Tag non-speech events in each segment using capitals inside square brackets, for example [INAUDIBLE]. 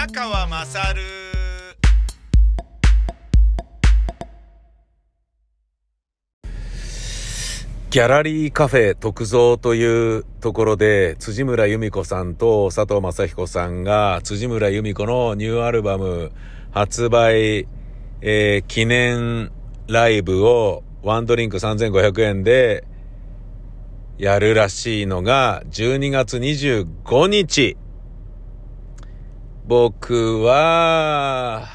宮川まさるギャラリーカフェ特造というところで、辻村由美子さんと佐藤正彦さんが、辻村由美子のニューアルバム発売、えー、記念ライブをワンドリンク3500円でやるらしいのが12月25日。僕は、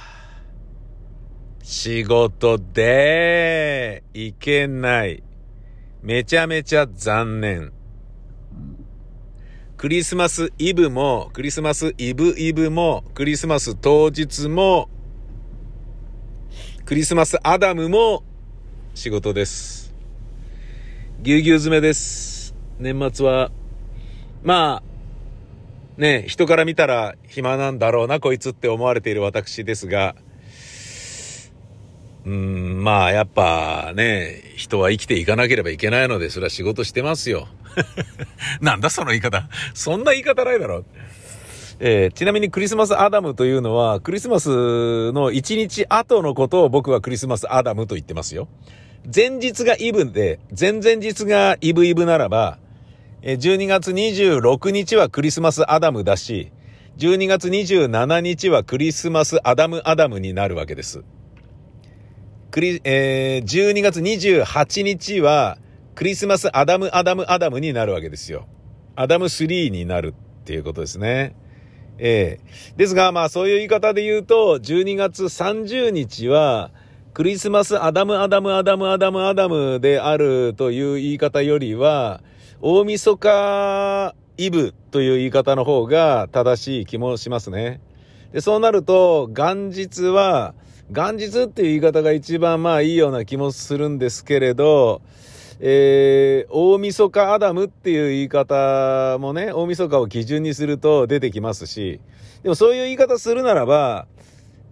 仕事で行けない。めちゃめちゃ残念。クリスマスイブも、クリスマスイブイブも、クリスマス当日も、クリスマスアダムも仕事です。ぎゅうぎゅう詰めです。年末は、まあ、ね、人から見たら暇なんだろうな、こいつって思われている私ですが、うん、まあ、やっぱね、人は生きていかなければいけないので、それは仕事してますよ。[LAUGHS] なんだその言い方。そんな言い方ないだろ。えー、ちなみにクリスマスアダムというのは、クリスマスの1日後のことを僕はクリスマスアダムと言ってますよ。前日がイブで、前々日がイブイブならば、12月26日はクリスマスアダムだし、12月27日はクリスマスアダムアダムになるわけです。クリ、えー、12月28日は、クリスマスアダムアダムアダムになるわけですよ。アダム3になるっていうことですね。ええー、ですが、まあそういう言い方で言うと、12月30日は、クリスマスアダムアダムアダムアダムアダムであるという言い方よりは、大晦日イブという言い方の方が正しい気もしますね。で、そうなると、元日は、元日っていう言い方が一番まあいいような気もするんですけれど、えー、大晦日アダムっていう言い方もね、大晦日を基準にすると出てきますし、でもそういう言い方するならば、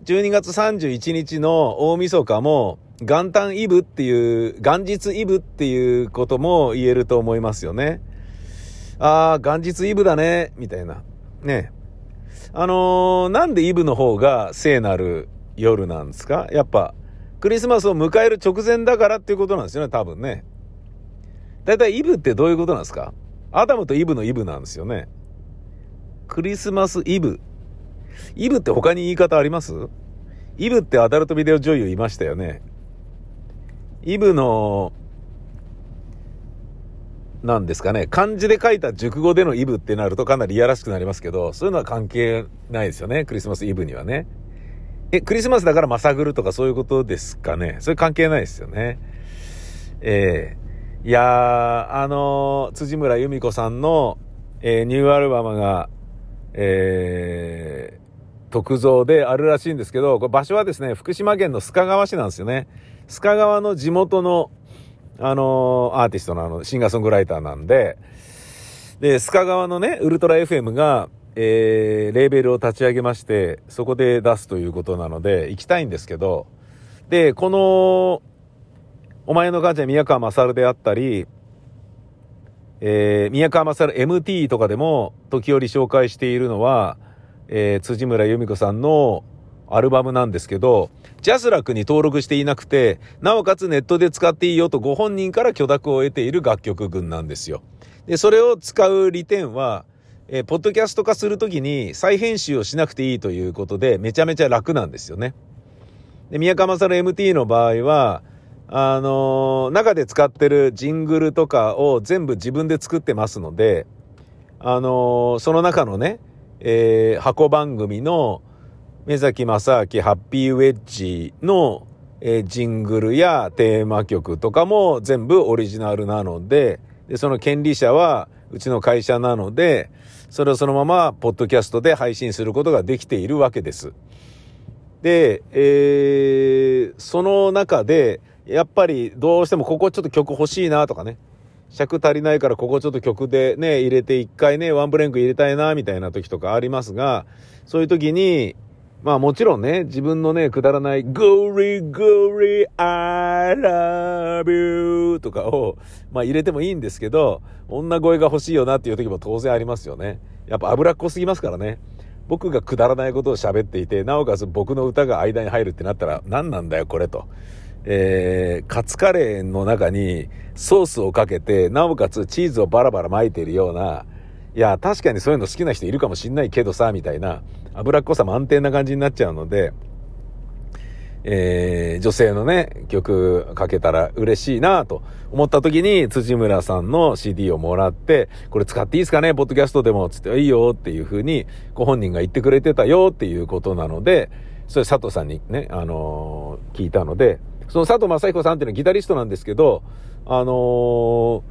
12月31日の大晦日も、元旦イブっていう、元日イブっていうことも言えると思いますよね。ああ、元日イブだね、みたいな。ね。あのー、なんでイブの方が聖なる夜なんですか？やっぱ、クリスマスを迎える直前だからっていうことなんですよね、多分ね。だいたいイブってどういうことなんですか？アダムとイブのイブなんですよね。クリスマスイブ。イブって他に言い方あります？イブってアダルトビデオ女優いましたよね。イブの、なんですかね、漢字で書いた熟語でのイブってなるとかなりいやらしくなりますけど、そういうのは関係ないですよね、クリスマスイブにはね。え、クリスマスだからまさぐるとかそういうことですかね。それ関係ないですよね。ええー、いやー、あのー、辻村由美子さんの、えー、ニューアルバムが、えー、特造であるらしいんですけど、これ場所はですね、福島県の須賀川市なんですよね。須賀川の地元の、あのー、アーティストのあの、シンガーソングライターなんで、で、須賀川のね、ウルトラ FM が、えー、レーベルを立ち上げまして、そこで出すということなので、行きたいんですけど、で、この、お前の母ちゃん宮川勝であったり、えー、宮川勝 MT とかでも時折紹介しているのは、えー、辻村由美子さんのアルバムなんですけど、ジャスラックに登録していなくて、なおかつネットで使っていいよとご本人から許諾を得ている楽曲群なんですよ。で、それを使う利点は、えー、ポッドキャスト化するときに再編集をしなくていいということで、めちゃめちゃ楽なんですよね。で、宮川勝 MT の場合は、あのー、中で使ってるジングルとかを全部自分で作ってますので、あのー、その中のね、えー、箱番組の目崎正明ハッピーウェッジの、えー、ジングルやテーマ曲とかも全部オリジナルなので、で、その権利者はうちの会社なので、それをそのまま、ポッドキャストで配信することができているわけです。で、えー、その中で、やっぱりどうしてもここちょっと曲欲しいなとかね、尺足りないからここちょっと曲でね、入れて一回ね、ワンブレンク入れたいな、みたいな時とかありますが、そういう時に、まあもちろんね、自分のね、くだらない、ゴリゴリ I love you とかを、まあ入れてもいいんですけど、女声が欲しいよなっていう時も当然ありますよね。やっぱ脂っこすぎますからね。僕がくだらないことを喋っていて、なおかつ僕の歌が間に入るってなったら、何なんだよ、これと。えー、カツカレーの中にソースをかけて、なおかつチーズをバラバラ巻いているような、いや、確かにそういうの好きな人いるかもしんないけどさ、みたいな、脂っこさ満点な感じになっちゃうので、えー、女性のね、曲かけたら嬉しいなと思った時に、辻村さんの CD をもらって、これ使っていいですかねポッドキャストでも、つって、いいよっていう風に、ご本人が言ってくれてたよっていうことなので、それ佐藤さんにね、あのー、聞いたので、その佐藤正彦さんっていうのはギタリストなんですけど、あのー、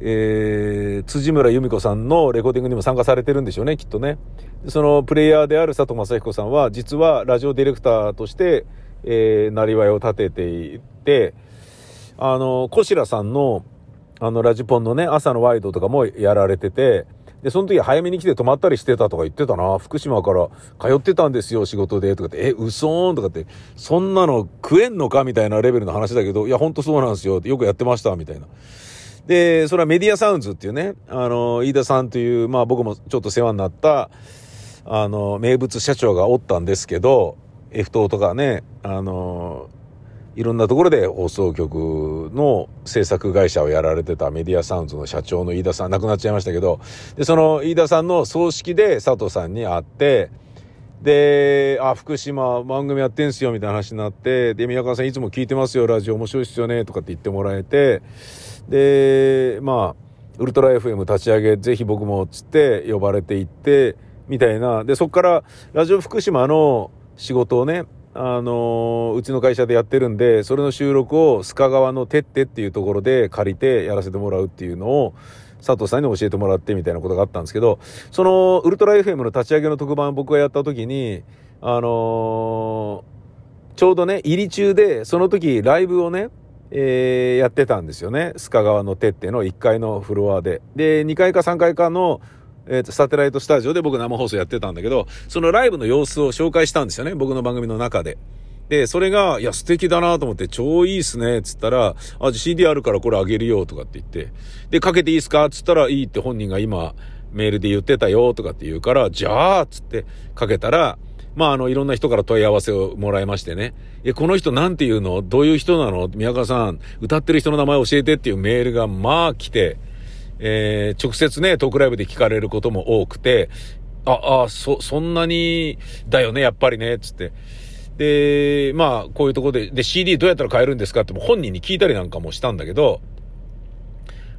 えー、辻村由美子さんのレコーディングにも参加されてるんでしょうね、きっとね。そのプレイヤーである佐藤正彦さんは、実はラジオディレクターとして、えー、なりわいを立てていて、あの、小白さんの、あの、ラジポンのね、朝のワイドとかもやられてて、で、その時早めに来て泊まったりしてたとか言ってたな。福島から通ってたんですよ、仕事で。とかって、え、嘘ーんとかって、そんなの食えんのかみたいなレベルの話だけど、いや、ほんとそうなんですよ。よくやってました、みたいな。で、それはメディアサウンズっていうね、あの、飯田さんという、まあ僕もちょっと世話になった、あの、名物社長がおったんですけど、F 党とかね、あの、いろんなところで放送局の制作会社をやられてたメディアサウンズの社長の飯田さん、亡くなっちゃいましたけど、で、その飯田さんの葬式で佐藤さんに会って、で、あ、福島番組やってんすよ、みたいな話になって、で、宮川さんいつも聞いてますよ、ラジオ面白いっすよね、とかって言ってもらえて、で、まあ、ウルトラ FM 立ち上げ、ぜひ僕も、つって呼ばれていって、みたいな。で、そっから、ラジオ福島の仕事をね、あのうちの会社でやってるんで、それの収録を須賀川のてってっていうところで借りてやらせてもらうっていうのを、佐藤さんに教えてもらってみたいなことがあったんですけど、そのウルトラ FM の立ち上げの特番僕がやった時に、あのー、ちょうどね、入り中で、その時ライブをね、えー、やってたんですよね。須賀川のてっての1階のフロアで。で、2階か3階かのえっ、ー、と、サテライトスタジオで僕生放送やってたんだけど、そのライブの様子を紹介したんですよね。僕の番組の中で。で、それが、いや、素敵だなと思って、超いいっすね、つったら、あ、CD あるからこれあげるよ、とかって言って。で、かけていいっすかつったら、いいって本人が今、メールで言ってたよ、とかって言うから、じゃあ、つってかけたら、まあ、あの、いろんな人から問い合わせをもらいましてね。え、この人なんて言うの？どういう人なの？宮川さん、歌ってる人の名前教えてっていうメールが、まあ来て、えー、直接ね、トークライブで聞かれることも多くて、あ、あ、そ、そんなに、だよね、やっぱりね、つって。で、まあ、こういうとこで、で、CD どうやったら買えるんですかって本人に聞いたりなんかもしたんだけど、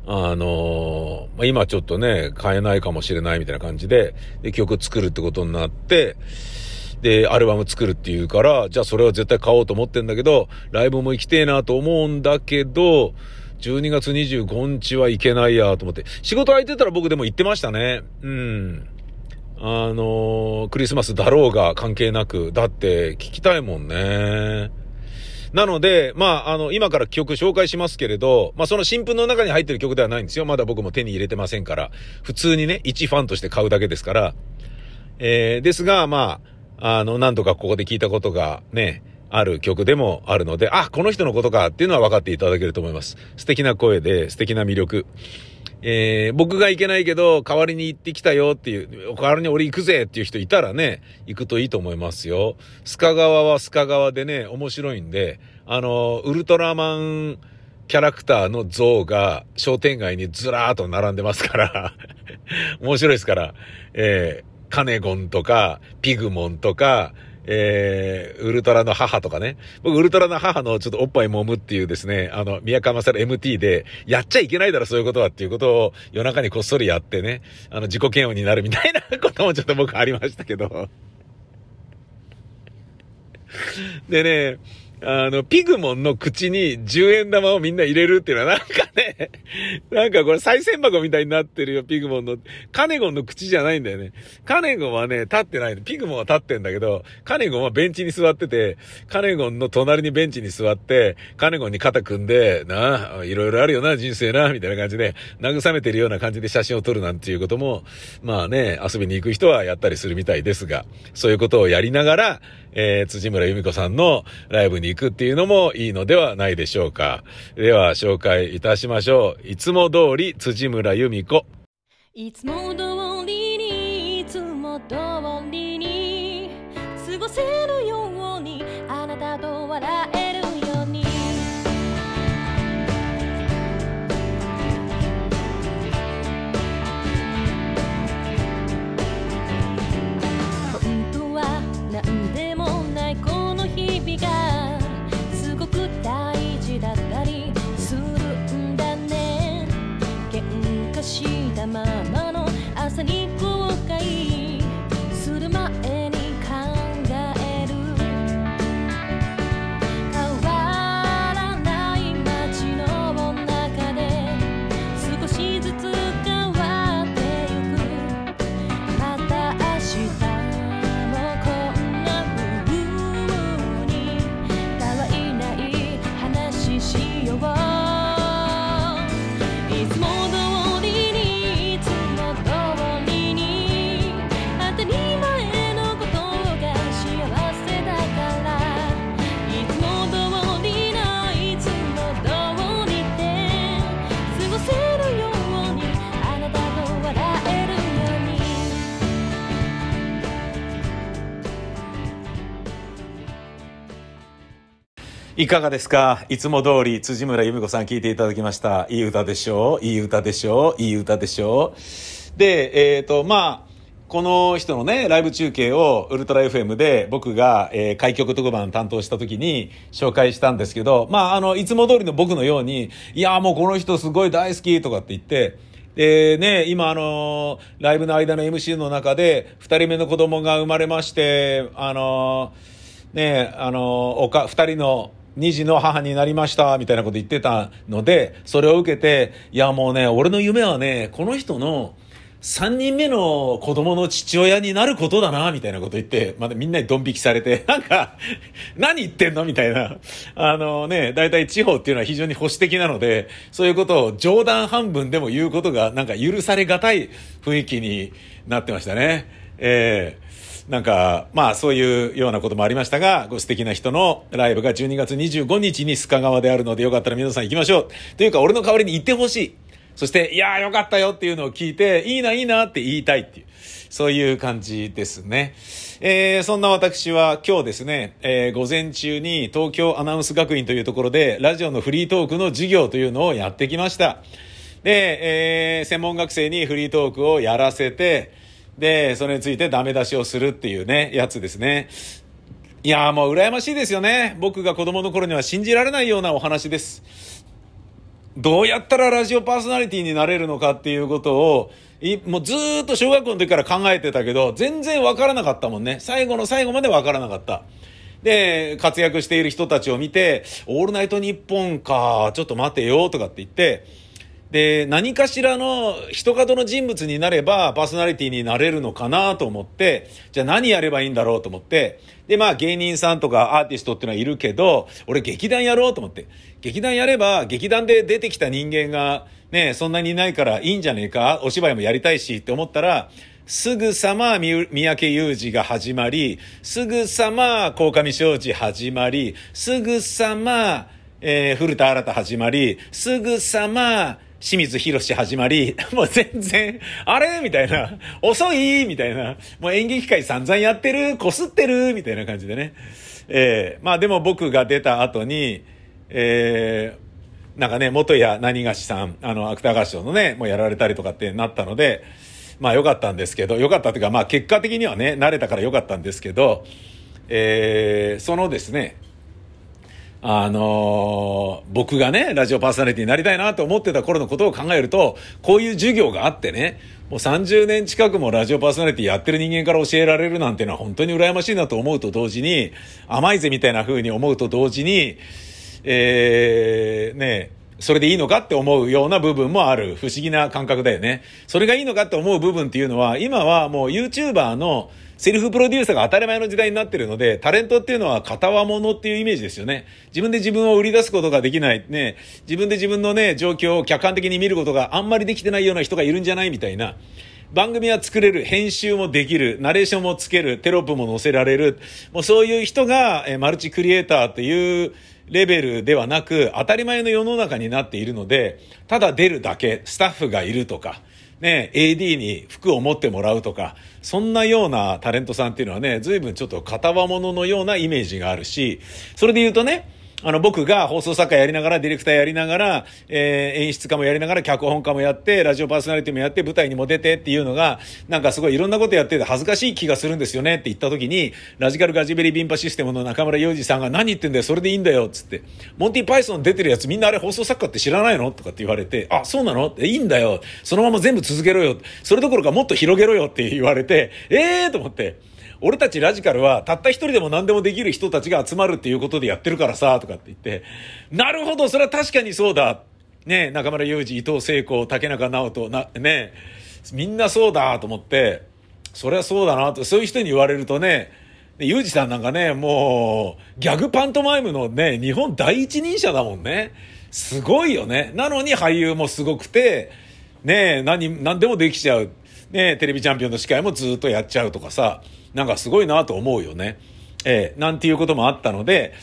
あのー、今ちょっとね、買えないかもしれないみたいな感じで、で、曲作るってことになって、で、アルバム作るっていうから、じゃあそれは絶対買おうと思ってんだけど、ライブも行きてえなと思うんだけど、12月25日は行けないやと思って。仕事空いてたら僕でも行ってましたね。うん。あのー、クリスマスだろうが関係なく。だって聞きたいもんね。なので、まあ、あの、今から曲紹介しますけれど、まあ、その新譜の中に入ってる曲ではないんですよ。まだ僕も手に入れてませんから。普通にね、一ファンとして買うだけですから。えー、ですが、まあ、あの、何度かここで聞いたことがね、ある曲でもあるので、あ、この人のことかっていうのは分かっていただけると思います。素敵な声で、素敵な魅力。えー、僕が行けないけど、代わりに行ってきたよっていう、代わりに俺行くぜっていう人いたらね、行くといいと思いますよ。須賀川は須賀川でね、面白いんで、あの、ウルトラマンキャラクターの像が商店街にずらーっと並んでますから [LAUGHS] 面白いですから、えー、カネゴンとか、ピグモンとか、えー、ウルトラの母とかね。僕、ウルトラの母のちょっとおっぱい揉むっていうですね、あの、宮川さん MT で、やっちゃいけないだろ、そういうことはっていうことを夜中にこっそりやってね、あの、自己嫌悪になるみたいなこともちょっと僕ありましたけど。でね、あの、ピグモンの口に10円玉をみんな入れるっていうのはなんかね、なんかこれ再銭箱みたいになってるよ、ピグモンの。カネゴンの口じゃないんだよね。カネゴンはね、立ってないピグモンは立ってんだけど、カネゴンはベンチに座ってて、カネゴンの隣にベンチに座って、カネゴンに肩組んで、なあ、いろいろあるよな、人生な、みたいな感じで、慰めてるような感じで写真を撮るなんていうことも、まあね、遊びに行く人はやったりするみたいですが、そういうことをやりながら、えー、辻村由美子さんのライブに行くっていうのもいいのではないでしょうか。では、紹介いたしましょう。いつも通り辻村由美子。いつも通り、いかがですか？いつも通り辻村由美子さん聞いていただきました。いい歌でしょう？いい歌でしょう？いい歌でしょう？で、えっ、と、まあ、この人のね、ライブ中継をウルトラ FM で僕が、えー開局特番担当した時に紹介したんですけど、まあ、あの、いつも通りの僕のように、いや、もうこの人すごい大好きとかって言って、でね、今あのライブの間の MC の中で、二人目の子供が生まれまして、あのねあのおか、二人の二児の母になりました、みたいなこと言ってたので、それを受けて、いやもうね、俺の夢はね、この人の、三人目の子供の父親になることだな、みたいなこと言って、まだみんなにドン引きされて、[LAUGHS] なんか、何言ってんの？みたいな。あのね、大体地方っていうのは非常に保守的なので、そういうことを冗談半分でも言うことが、なんか許されがたい雰囲気になってましたね。ええなんか、まあそういうようなこともありましたが、ご素敵な人のライブが12月25日に須賀川であるのでよかったら皆さん行きましょう。というか俺の代わりに行ってほしい。そして、いやーよかったよっていうのを聞いて、いいな、いいなって言いたいっていう、そういう感じですね。えー、そんな私は今日ですね、えー、午前中に東京アナウンス学院というところで、ラジオのフリートークの授業というのをやってきました。で、えー、専門学生にフリートークをやらせて、で、それについてダメ出しをするっていうね、やつですね。いやーもう羨ましいですよね。僕が子供の頃には信じられないようなお話です。どうやったらラジオパーソナリティになれるのかっていうことを、いもうずーっと小学校の時から考えてたけど、全然わからなかったもんね。最後の最後までわからなかった。で、活躍している人たちを見て、オールナイトニッポンか、ちょっと待てよ、とかって言って、で、何かしらの人角の人物になればパーソナリティになれるのかなと思って、じゃあ何やればいいんだろうと思って、で、まあ芸人さんとかアーティストっていうのはいるけど、俺劇団やろうと思って。劇団やれば、劇団で出てきた人間がね、そんなにいないからいいんじゃねえかお芝居もやりたいしって思ったら、すぐさま三宅裕二が始まり、すぐさま鴻上尚史始まり、すぐさま、えー古田新太始まり、すぐさま、清水博士始まり、[LAUGHS] もう全然、あれ？みたいな、遅い？みたいな、もう演劇界散々やってる、こすってる？みたいな感じでね。えーまあでも僕が出た後に、えーなんかね、元谷何がしさん、あの、芥川賞のね、もうやられたりとかってなったので、まあ良かったんですけど、良かったっていうか、まあ結果的にはね、慣れたから良かったんですけど、えーそのですね、あのー僕がね、ラジオパーソナリティになりたいなと思ってた頃のことを考えると、こういう授業があってね、もう30年近くもラジオパーソナリティやってる人間から教えられるなんてのは本当に羨ましいなと思うと同時に、甘いぜみたいな風に思うと同時に、えー、ねそれでいいのかって思うような部分もある不思議な感覚だよね。それがいいのかって思う部分っていうのは、今はもう YouTuber のセルフプロデューサーが当たり前の時代になってるので、タレントっていうのは片輪物っていうイメージですよね。自分で自分を売り出すことができない、ね、自分で自分のね、状況を客観的に見ることがあんまりできてないような人がいるんじゃないみたいな。番組は作れる、編集もできる、ナレーションもつける、テロップも載せられる、もうそういう人が、えマルチクリエイターというレベルではなく、当たり前の世の中になっているので、ただ出るだけ、スタッフがいるとか、ね、AD に服を持ってもらうとか、そんなようなタレントさんっていうのはね、随分ちょっと片輪物のようなイメージがあるし、それで言うとね、あの、僕が放送作家やりながら、ディレクターやりながら、えー演出家もやりながら、脚本家もやって、ラジオパーソナリティもやって、舞台にも出てっていうのが、なんかすごいいろんなことやってて恥ずかしい気がするんですよねって言った時に、ラジカルガジベリビンパシステムの中村洋二さんが何言ってんだよ、それでいいんだよ、つって。モンティパイソン出てるやつみんなあれ放送作家って知らないの？とかって言われて、あ、そうなの？っていいんだよ。そのまま全部続けろよ。それどころかもっと広げろよって言われて、ええーと思って。俺たちラジカルはたった一人でも何でもできる人たちが集まるっていうことでやってるからさ、とかって言って、なるほど、それは確かにそうだ。ね中村雄二、伊藤聖子、竹中直人、な、ねみんなそうだと思って、それはそうだなと、そういう人に言われるとね、ユージさんなんかね、もう、ギャグパントマイムのね、日本第一人者だもんね。すごいよね。なのに俳優もすごくて、ね何、何でもできちゃう。ねテレビチャンピオンの司会もずっとやっちゃうとかさ、なんかすごいなと思うよね。えーなんていうこともあったので、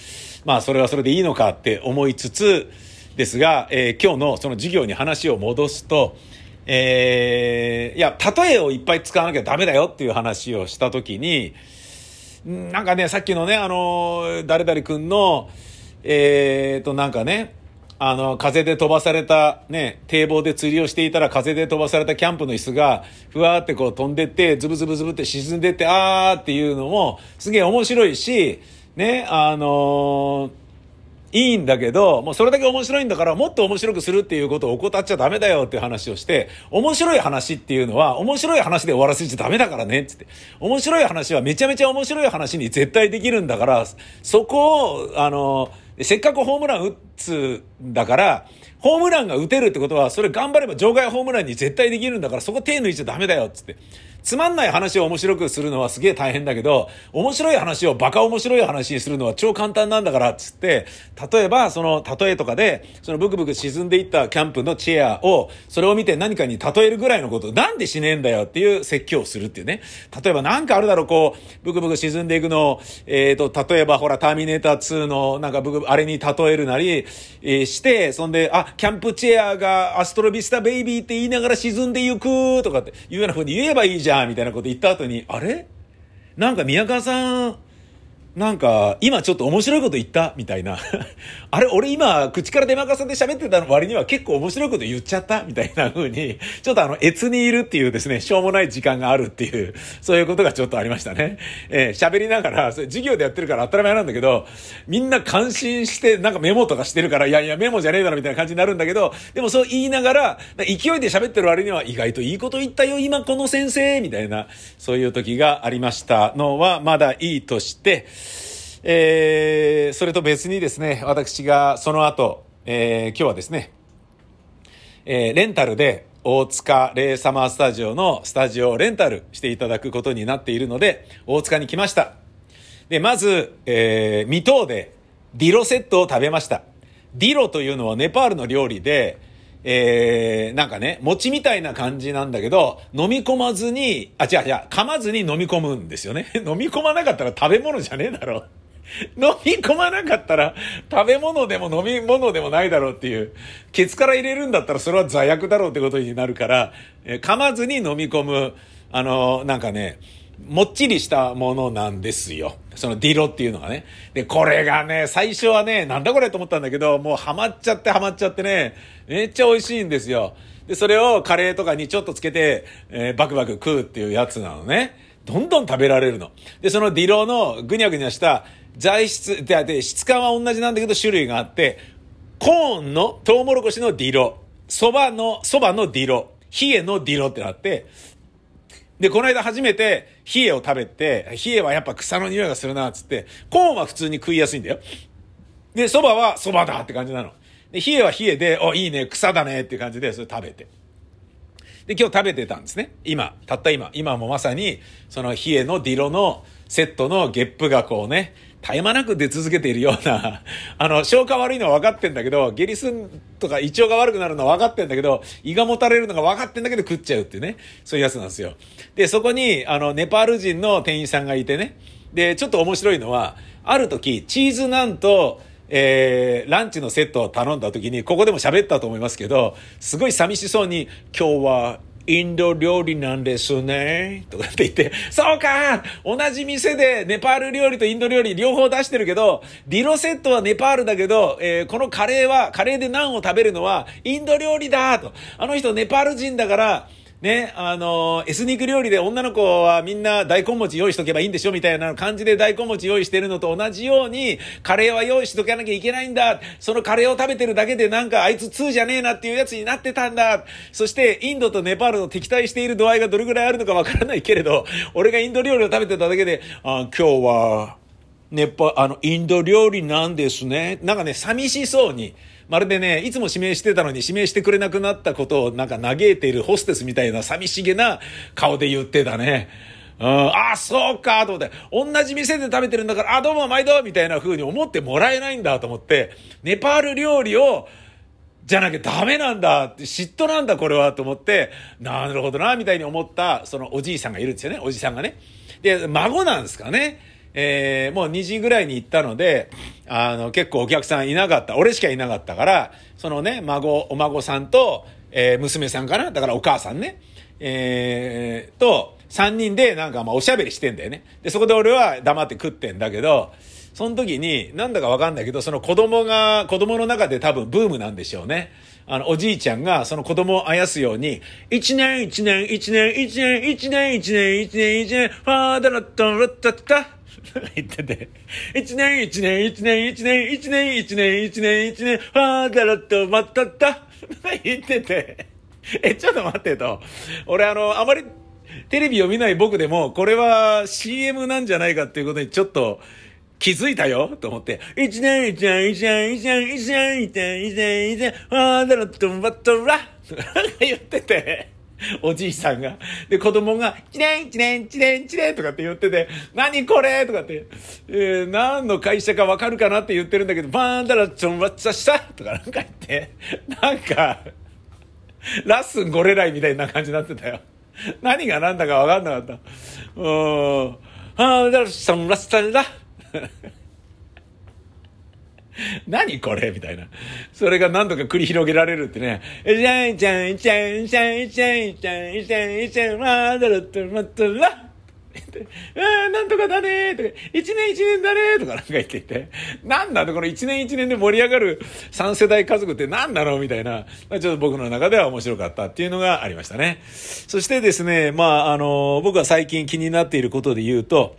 まあそれはそれでいいのかって思いつつ、ですが、えー今日のその授業に話を戻すと、えーいや、例えをいっぱい使わなきゃダメだよっていう話をしたときに、なんかね、さっきのね、あの、誰々くんの、えーと、なんかね、あの、風で飛ばされた、ね、堤防で釣りをしていたら風で飛ばされたキャンプの椅子が、ふわーってこう飛んでって、ズブズブズブって沈んでって、あーっていうのも、すげえ面白いし、ね、あのーいいんだけど、もうそれだけ面白いんだから、もっと面白くするっていうことを怠っちゃダメだよっていう話をして、面白い話っていうのは、面白い話で終わらせちゃダメだからね、つって。面白い話はめちゃめちゃ面白い話に絶対できるんだから、そこを、あの、せっかくホームラン打つんだから、ホームランが打てるってことは、それ頑張れば場外ホームランに絶対できるんだから、そこ手抜いちゃダメだよ、つって。つまんない話を面白くするのはすげえ大変だけど、面白い話をバカ面白い話にするのは超簡単なんだから、つって、例えばその例えとかで、そのブクブク沈んでいったキャンプのチェアを、それを見て何かに例えるぐらいのこと、なんでしねえんだよっていう説教をするっていうね。例えばなんかあるだろう、こう、ブクブク沈んでいくのを、えっ、と、例えばほら、ターミネーター2のなんかブク、あれに例えるなり、えーして、そんで、あ、キャンプチェアがアストロビスタベイビーって言いながら沈んでいくとかっていうような風に言えばいいじゃん、みたいなこと言った後に、あれ？なんか宮川さん、なんか、今ちょっと面白いこと言った？みたいな。[LAUGHS] あれ俺今、口から出まかさで喋ってたの割には結構面白いこと言っちゃった？みたいな風に、ちょっとあの、越にいるっていうですね、しょうもない時間があるっていう、[LAUGHS] そういうことがちょっとありましたね。えー喋りながら、それ授業でやってるから当たり前なんだけど、みんな感心して、なんかメモとかしてるから、いやいやメモじゃねえだろみたいな感じになるんだけど、でもそう言いながら、勢いで喋ってる割には意外といいこと言ったよ、今この先生みたいな、そういう時がありましたのは、まだいいとして、えーそれと別にですね、私がその後、えー今日はですね、えーレンタルで大塚レイサマースタジオのスタジオをレンタルしていただくことになっているので、大塚に来ました。で、まず、えー、未踏でディロセットを食べました。ディロというのはネパールの料理で、えー、なんかね、餅みたいな感じなんだけど、飲み込まずに、あ、違う違う、噛まずに飲み込むんですよね。[LAUGHS] 飲み込まなかったら食べ物じゃねえだろ。[LAUGHS] 飲み込まなかったら食べ物でも飲み物でもないだろうっていう。ケツから入れるんだったらそれは罪悪だろうってことになるから、え噛まずに飲み込む、あのなんかね、もっちりしたものなんですよ。そのディロっていうのがね。で、これがね、最初はね、なんだこれと思ったんだけど、もうハマっちゃってハマっちゃってね、めっちゃ美味しいんですよ。で、それをカレーとかにちょっとつけて、えーバクバク食うっていうやつなのね。どんどん食べられるの。で、そのディロのぐにゃぐにゃした材質、で、で質感は同じなんだけど種類があって、コーンのトウモロコシのディロ、蕎麦の、蕎麦のディロ、冷えのディロってなって、で、この間初めて、冷えを食べて、冷えはやっぱ草の匂いがするな、つって、コーンは普通に食いやすいんだよ。で、蕎麦は蕎麦だって感じなの。で、冷えは冷えで、お、いいね、草だねって感じで、それ食べて。で、今日食べてたんですね。今、たった今、今もまさに、その冷えのディロのセットのゲップがこうね、絶え間なく出続けているような、[LAUGHS] あの、消化悪いのは分かってんだけど、下痢すんとか胃腸が悪くなるのは分かってんだけど、胃がもたれるのが分かってんだけど食っちゃうっていうね、そういうやつなんですよ。で、そこに、あの、ネパール人の店員さんがいてね、で、ちょっと面白いのは、ある時、チーズナンと、えー、ランチのセットを頼んだ時に、ここでも喋ったと思いますけど、すごい寂しそうに、今日はインド料理なんですね。とかって言って、そうか同じ店でネパール料理とインド料理両方出してるけど、ディロセットはネパールだけど、えーこのカレーは、カレーでナンを食べるのはインド料理だと。あの人ネパール人だから、ね、あのエスニック料理で女の子はみんな大根餅用意しとけばいいんでしょみたいな感じで大根餅用意してるのと同じように、カレーは用意しとかなきゃいけないんだ。そのカレーを食べてるだけでなんかあいつ2じゃねえなっていうやつになってたんだ。そしてインドとネパールの敵対している度合いがどれぐらいあるのかわからないけれど、俺がインド料理を食べてただけで、あ今日は、ネパ、あの、インド料理なんですね。なんかね、寂しそうに、まるでね、いつも指名してたのに指名してくれなくなったことをなんか嘆いているホステスみたいな寂しげな顔で言ってたね。うん、ああ、そうか、と思って、同じ店で食べてるんだから、あ、どうも、毎度、みたいな風に思ってもらえないんだと思って、ネパール料理を、じゃなきゃダメなんだって、嫉妬なんだこれはと思って、なるほどな、みたいに思った、そのおじいさんがいるんですよね、おじさんがね。で、孫なんですかね。えーもう2時ぐらいに行ったので、あの、結構お客さんいなかった。俺しかいなかったから、そのね、孫、お孫さんと、えー娘さんかな？だからお母さんね。えーと、3人でなんかまあおしゃべりしてんだよね。で、そこで俺は黙って食ってんだけど、その時に、なんだかわかんないけど、その子供が、子供の中で多分ブームなんでしょうね。あの、おじいちゃんが、その子供をあやすように、一年、一年、一年、一年、一年、一年、一年、一年、ファーダラッタラッタッタ言ってて、一年、一年、一年、一年、一年、一年、一年、一年、ファーダラッタマッタッタ言ってて、え、ちょっと待ってと。俺あの、あまりテレビを見ない僕でも、これは CM なんじゃないかっていうことにちょっと気づいたよと思って、一年一年一年一年一年一年一年一年、あーだらっとんばっとらとかなんか言ってて、[LAUGHS] おじいさんが。で、子供が、一年一年一年一年とかって言ってて、何これとかって、えー、何の会社かわかるかなって言ってるんだけど、バーンだらちょんばっちゃしたとかなんか言って、なんか、ラッスンゴレライみたいな感じになってたよ。何が何だか分かんなかった。うーん。あーラッサンラッサンラ。[LAUGHS] 何これ？みたいな。それが何度か繰り広げられるってね。えじゃんじゃんじゃんじゃんじゃんじゃんじゃんじゃんわーだらとまったら。ああ、なんとかだねーとか、一年一年だねーとかなんか言っていて、なんだとこの一年一年で盛り上がる三世代家族って何だろうみたいな、ちょっと僕の中では面白かったっていうのがありましたね。そしてですね、まあ、あの、僕は最近気になっていることで言うと、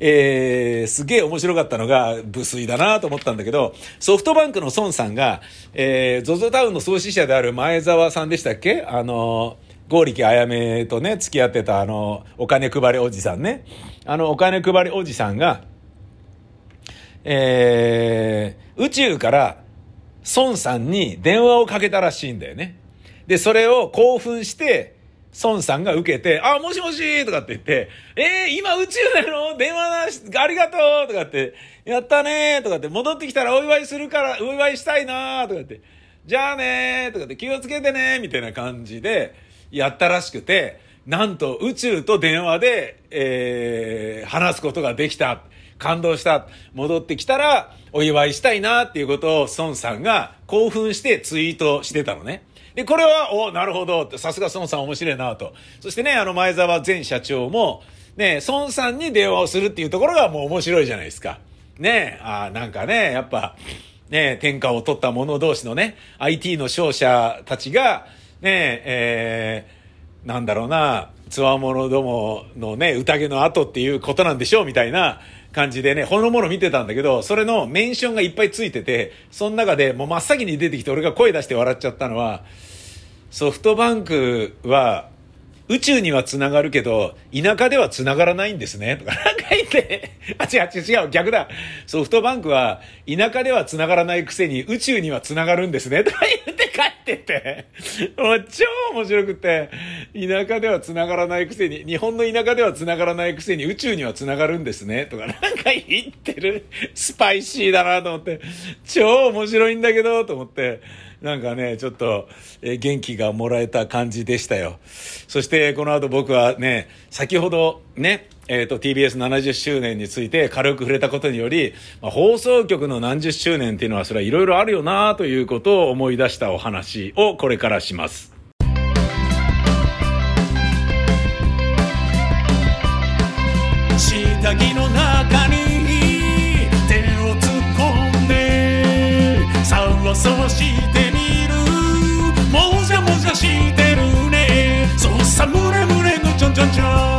えー、すげえ面白かったのが、無粋だなと思ったんだけど、ソフトバンクの孫さんが、えー、ゾゾタウンの創始者である前澤さんでしたっけ？あの、剛力あやめとね、付き合ってたあの、お金配りおじさんね。あの、お金配りおじさんが、えー、宇宙から孫さんに電話をかけたらしいんだよね。で、それを興奮して、孫さんが受けて、あ、もしもしとかって言って、えー、今宇宙なの？電話なし、ありがとうとかって、やったねとかって、戻ってきたらお祝いするから、お祝いしたいなとかって、じゃあねとかって気をつけてねみたいな感じで、やったらしくて、なんと宇宙と電話で、えー、話すことができた。感動した。戻ってきたら、お祝いしたいなっていうことを孫さんが興奮してツイートしてたのね。で、これは、お、なるほど、さすが孫さん面白いなと。そしてね、あの前澤前社長も、ね、孫さんに電話をするっていうところがもう面白いじゃないですか。ね、あなんかね、やっぱ、ね、天下を取った者同士のね、IT の勝者たちが、ね、えー、なんだろうな、つわものどものね、宴の後っていうことなんでしょうみたいな感じでね、ほのもの見てたんだけど、それのメンションがいっぱいついてて、その中でもう真っ先に出てきて俺が声出して笑っちゃったのは、ソフトバンクは宇宙には繋がるけど、田舎では繋がらないんですね。とか、なんか言って、[LAUGHS] あ、違う違う違う、逆だ。ソフトバンクは田舎では繋がらないくせに宇宙には繋がるんですね。とか言って帰ってって、もう超面白くて、田舎では繋がらないくせに、日本の田舎では繋がらないくせに宇宙には繋がるんですね。とか、なんか言ってる。スパイシーだなと思って、超面白いんだけど、と思って、なんかね、ちょっと、え元気がもらえた感じでしたよ。そして、この後僕はね、先ほどね、えっ、ー、と、TBS70 周年について軽く触れたことにより、まあ、放送局の何十周年っていうのはそれはいろいろあるよなということを思い出したお話をこれからします。下着の中に手を突っ込んでさわさわしてみる。もじゃもじゃしてるね。そうさむれむれのちょんちょんちょん。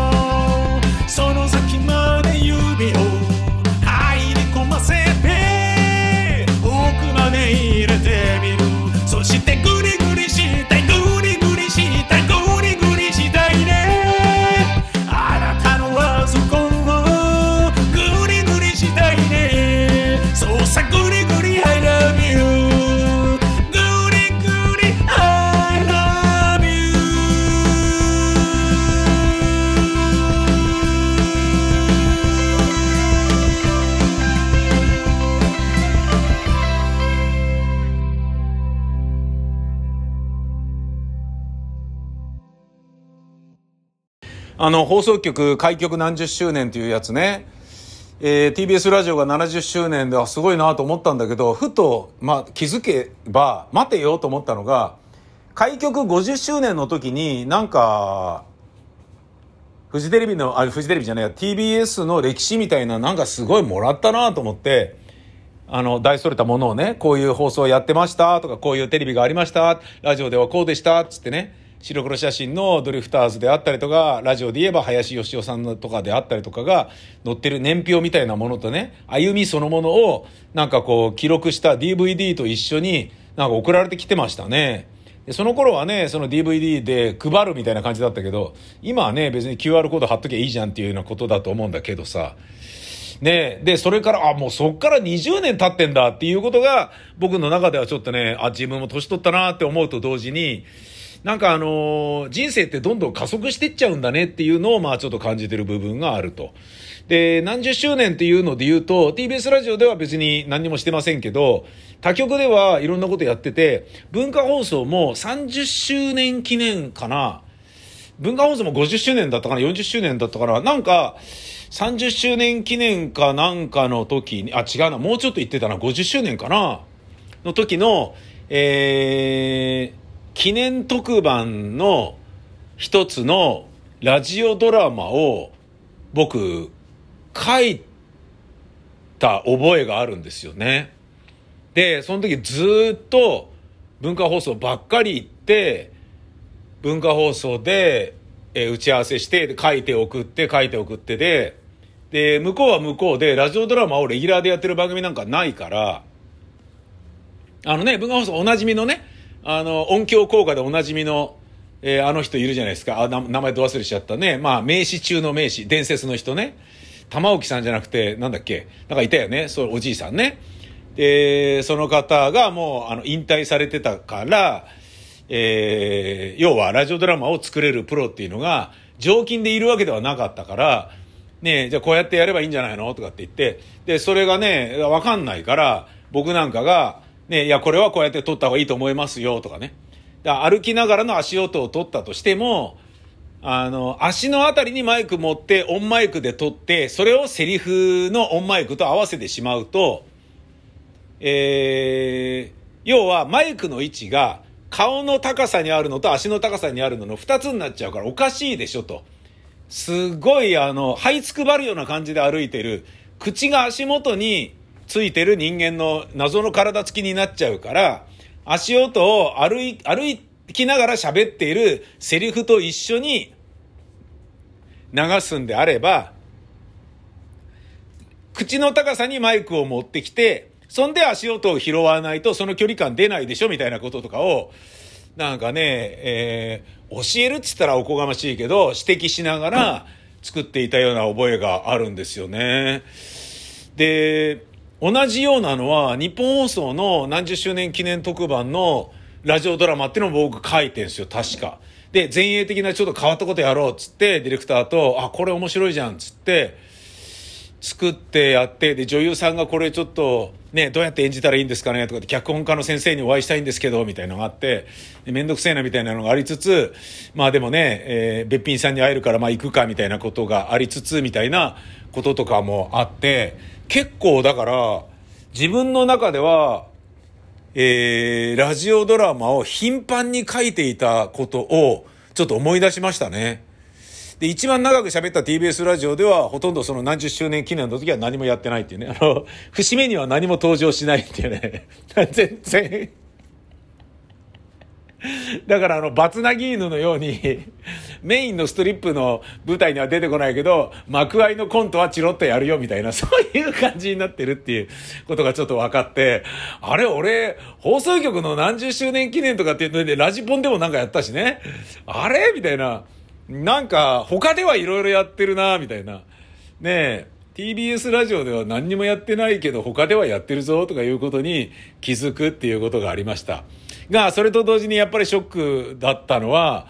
あの、放送局開局何十周年というやつね。えー TBS ラジオが70周年で、あ、すごいなと思ったんだけど、ふと、まあ、気づけば、待てよと思ったのが、開局50周年の時に、なんか、フジテレビの、あ、フジテレビじゃないや、TBS の歴史みたいな、なんかすごいもらったなと思って、あの、大それたものをね、こういう放送やってましたとか、こういうテレビがありました、ラジオではこうでしたっ、つってね、白黒写真のドリフターズであったりとか、ラジオで言えば林義雄さんとかであったりとかが載ってる年表みたいなものとね、歩みそのものをなんかこう記録した DVD と一緒になんか送られてきてましたね。その頃はね、その DVD で配るみたいな感じだったけど、今はね、別に QR コード貼っときゃいいじゃんっていうようなことだと思うんだけどさ、ねで、それから、あ、もうそっから20年経ってんだっていうことが、僕の中ではちょっとね、あ、自分も年取ったなって思うと同時に、なんかあのー人生ってどんどん加速してっちゃうんだねっていうのを、まあちょっと感じてる部分があると。で、何十周年っていうので言うと、TBS ラジオでは別に何にもしてませんけど、他局ではいろんなことやってて、文化放送も30周年記念かな。文化放送も50周年だったかな、40周年だったかな。なんか、30周年記念かなんかの時に、あ、違うな、もうちょっと言ってたな、50周年かな、の時の、えー、記念特番の一つのラジオドラマを僕、書いた覚えがあるんですよね。で、その時ずっと文化放送ばっかり行って、文化放送で、えー打ち合わせして、書いて送って、書いて送ってで、で、向こうは向こうで、ラジオドラマをレギュラーでやってる番組なんかないから、あのね、文化放送おなじみのね、あの、音響効果でおなじみの、えーあの人いるじゃないですか。あ、名前ど忘れしちゃったね。まあ、名詞中の名詞、伝説の人ね。玉置さんじゃなくて、なんだっけ。なんかいたよね。そう、おじいさんね。で、その方がもう、あの、引退されてたから、えー要はラジオドラマを作れるプロっていうのが、常勤でいるわけではなかったから、ねえ、じゃあこうやってやればいいんじゃないの？とかって言って、で、それがね、わかんないから、僕なんかが、ね、いや、これはこうやって撮った方がいいと思いますよ、とかね。だか歩きながらの足音を撮ったとしても、あの、足のあたりにマイク持って、オンマイクで撮って、それをセリフのオンマイクと合わせてしまうと、えー、要はマイクの位置が顔の高さにあるのと足の高さにあるのの二つになっちゃうからおかしいでしょと。すごいあの、這いつくばるような感じで歩いてる、口が足元についてる人間の謎の体つきになっちゃうから、足音を歩い、歩きながら喋っているセリフと一緒に流すんであれば、口の高さにマイクを持ってきて、そんで足音を拾わないとその距離感出ないでしょみたいなこととかを、なんかね、えー教えるっつったらおこがましいけど、指摘しながら作っていたような覚えがあるんですよね。で、同じようなのは、日本放送の何十周年記念特番のラジオドラマっていうのを僕書いてんですよ、確か。で、前衛的なちょっと変わったことやろうっつって、ディレクターと、あ、これ面白いじゃんっつって、作ってやって、で、女優さんがこれちょっと、ね、どうやって演じたらいいんですかねとかって、脚本家の先生にお会いしたいんですけど、みたいなのがあって、でめんどくせえなみたいなのがありつつ、まあでもね、えーべっぴんさんに会えるから、まあ行くかみたいなことがありつつ、みたいなこととかもあって、結構だから、自分の中では、えーラジオドラマを頻繁に書いていたことを、ちょっと思い出しましたね。で、一番長く喋った TBS ラジオでは、ほとんどその何十周年記念の時は何もやってないっていうね。あの、節目には何も登場しないっていうね。[LAUGHS] 全然。だからあの、バツナギーヌのように、メインのストリップの舞台には出てこないけど、幕間のコントはチロッとやるよみたいな、[LAUGHS] そういう感じになってるっていうことがちょっと分かって、あれ、俺、放送局の何十周年記念とかって言って、ラジポンでもなんかやったしね。あれ？みたいな。なんか、他ではいろいろやってるな、みたいな。ねえ。TBS ラジオでは何にもやってないけど他ではやってるぞとかいうことに気づくっていうことがありました。が、それと同時にやっぱりショックだったのは、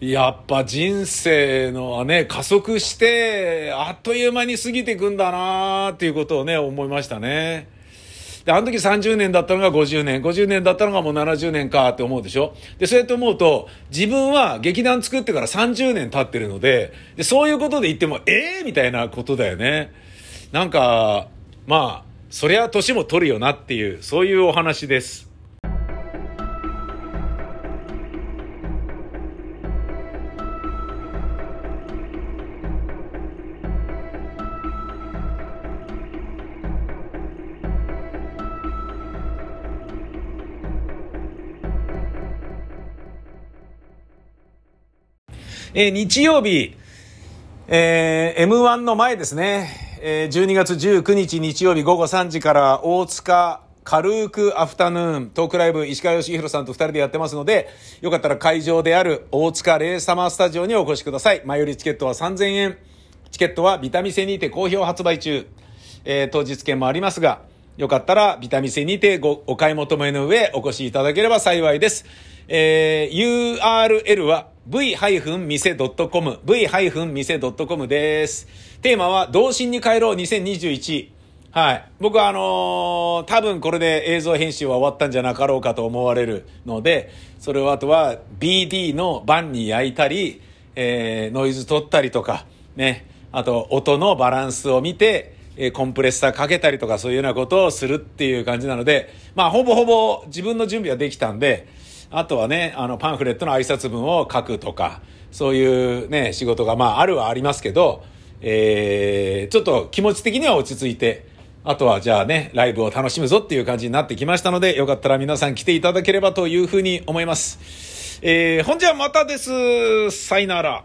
やっぱ人生のはね、加速して、あっという間に過ぎていくんだなっていうことをね、思いましたね。で、あの時30年だったのが50年、50年だったのがもう70年かって思うでしょ？で、そうやって思うと、自分は劇団作ってから30年経ってるので、でそういうことで言っても、ええー、みたいなことだよね。なんか、まあ、そりゃ年も取るよなっていう、そういうお話です。えー、日曜日、えー、M1 の前ですね、えー、12月19日日曜日午後3時から大塚軽くアフタヌーントークライブ石川義弘さんと2人でやってますので、よかったら会場である大塚レイサマースタジオにお越しください。前売りチケットは3000円。チケットはビタミンセにて好評発売中。えー、当日券もありますが、よかったらビタミンセにてごお買い求めの上お越しいただければ幸いです。えー、URL は v-mise.com、v-mise.com です。テーマは、童心に帰ろう2021。はい。僕はあのー、多分これで映像編集は終わったんじゃなかろうかと思われるので、それをあとは BD の盤に焼いたり、えー、ノイズ取ったりとか、ね、あと音のバランスを見て、え、コンプレッサーかけたりとかそういうようなことをするっていう感じなので、まあほぼほぼ自分の準備はできたんで、あとはね、あの、パンフレットの挨拶文を書くとか、そういうね、仕事がまああるはありますけど、えー、ちょっと気持ち的には落ち着いて、あとはじゃあね、ライブを楽しむぞっていう感じになってきましたので、よかったら皆さん来ていただければというふうに思います。えー、ほんじゃまたです。さよなら。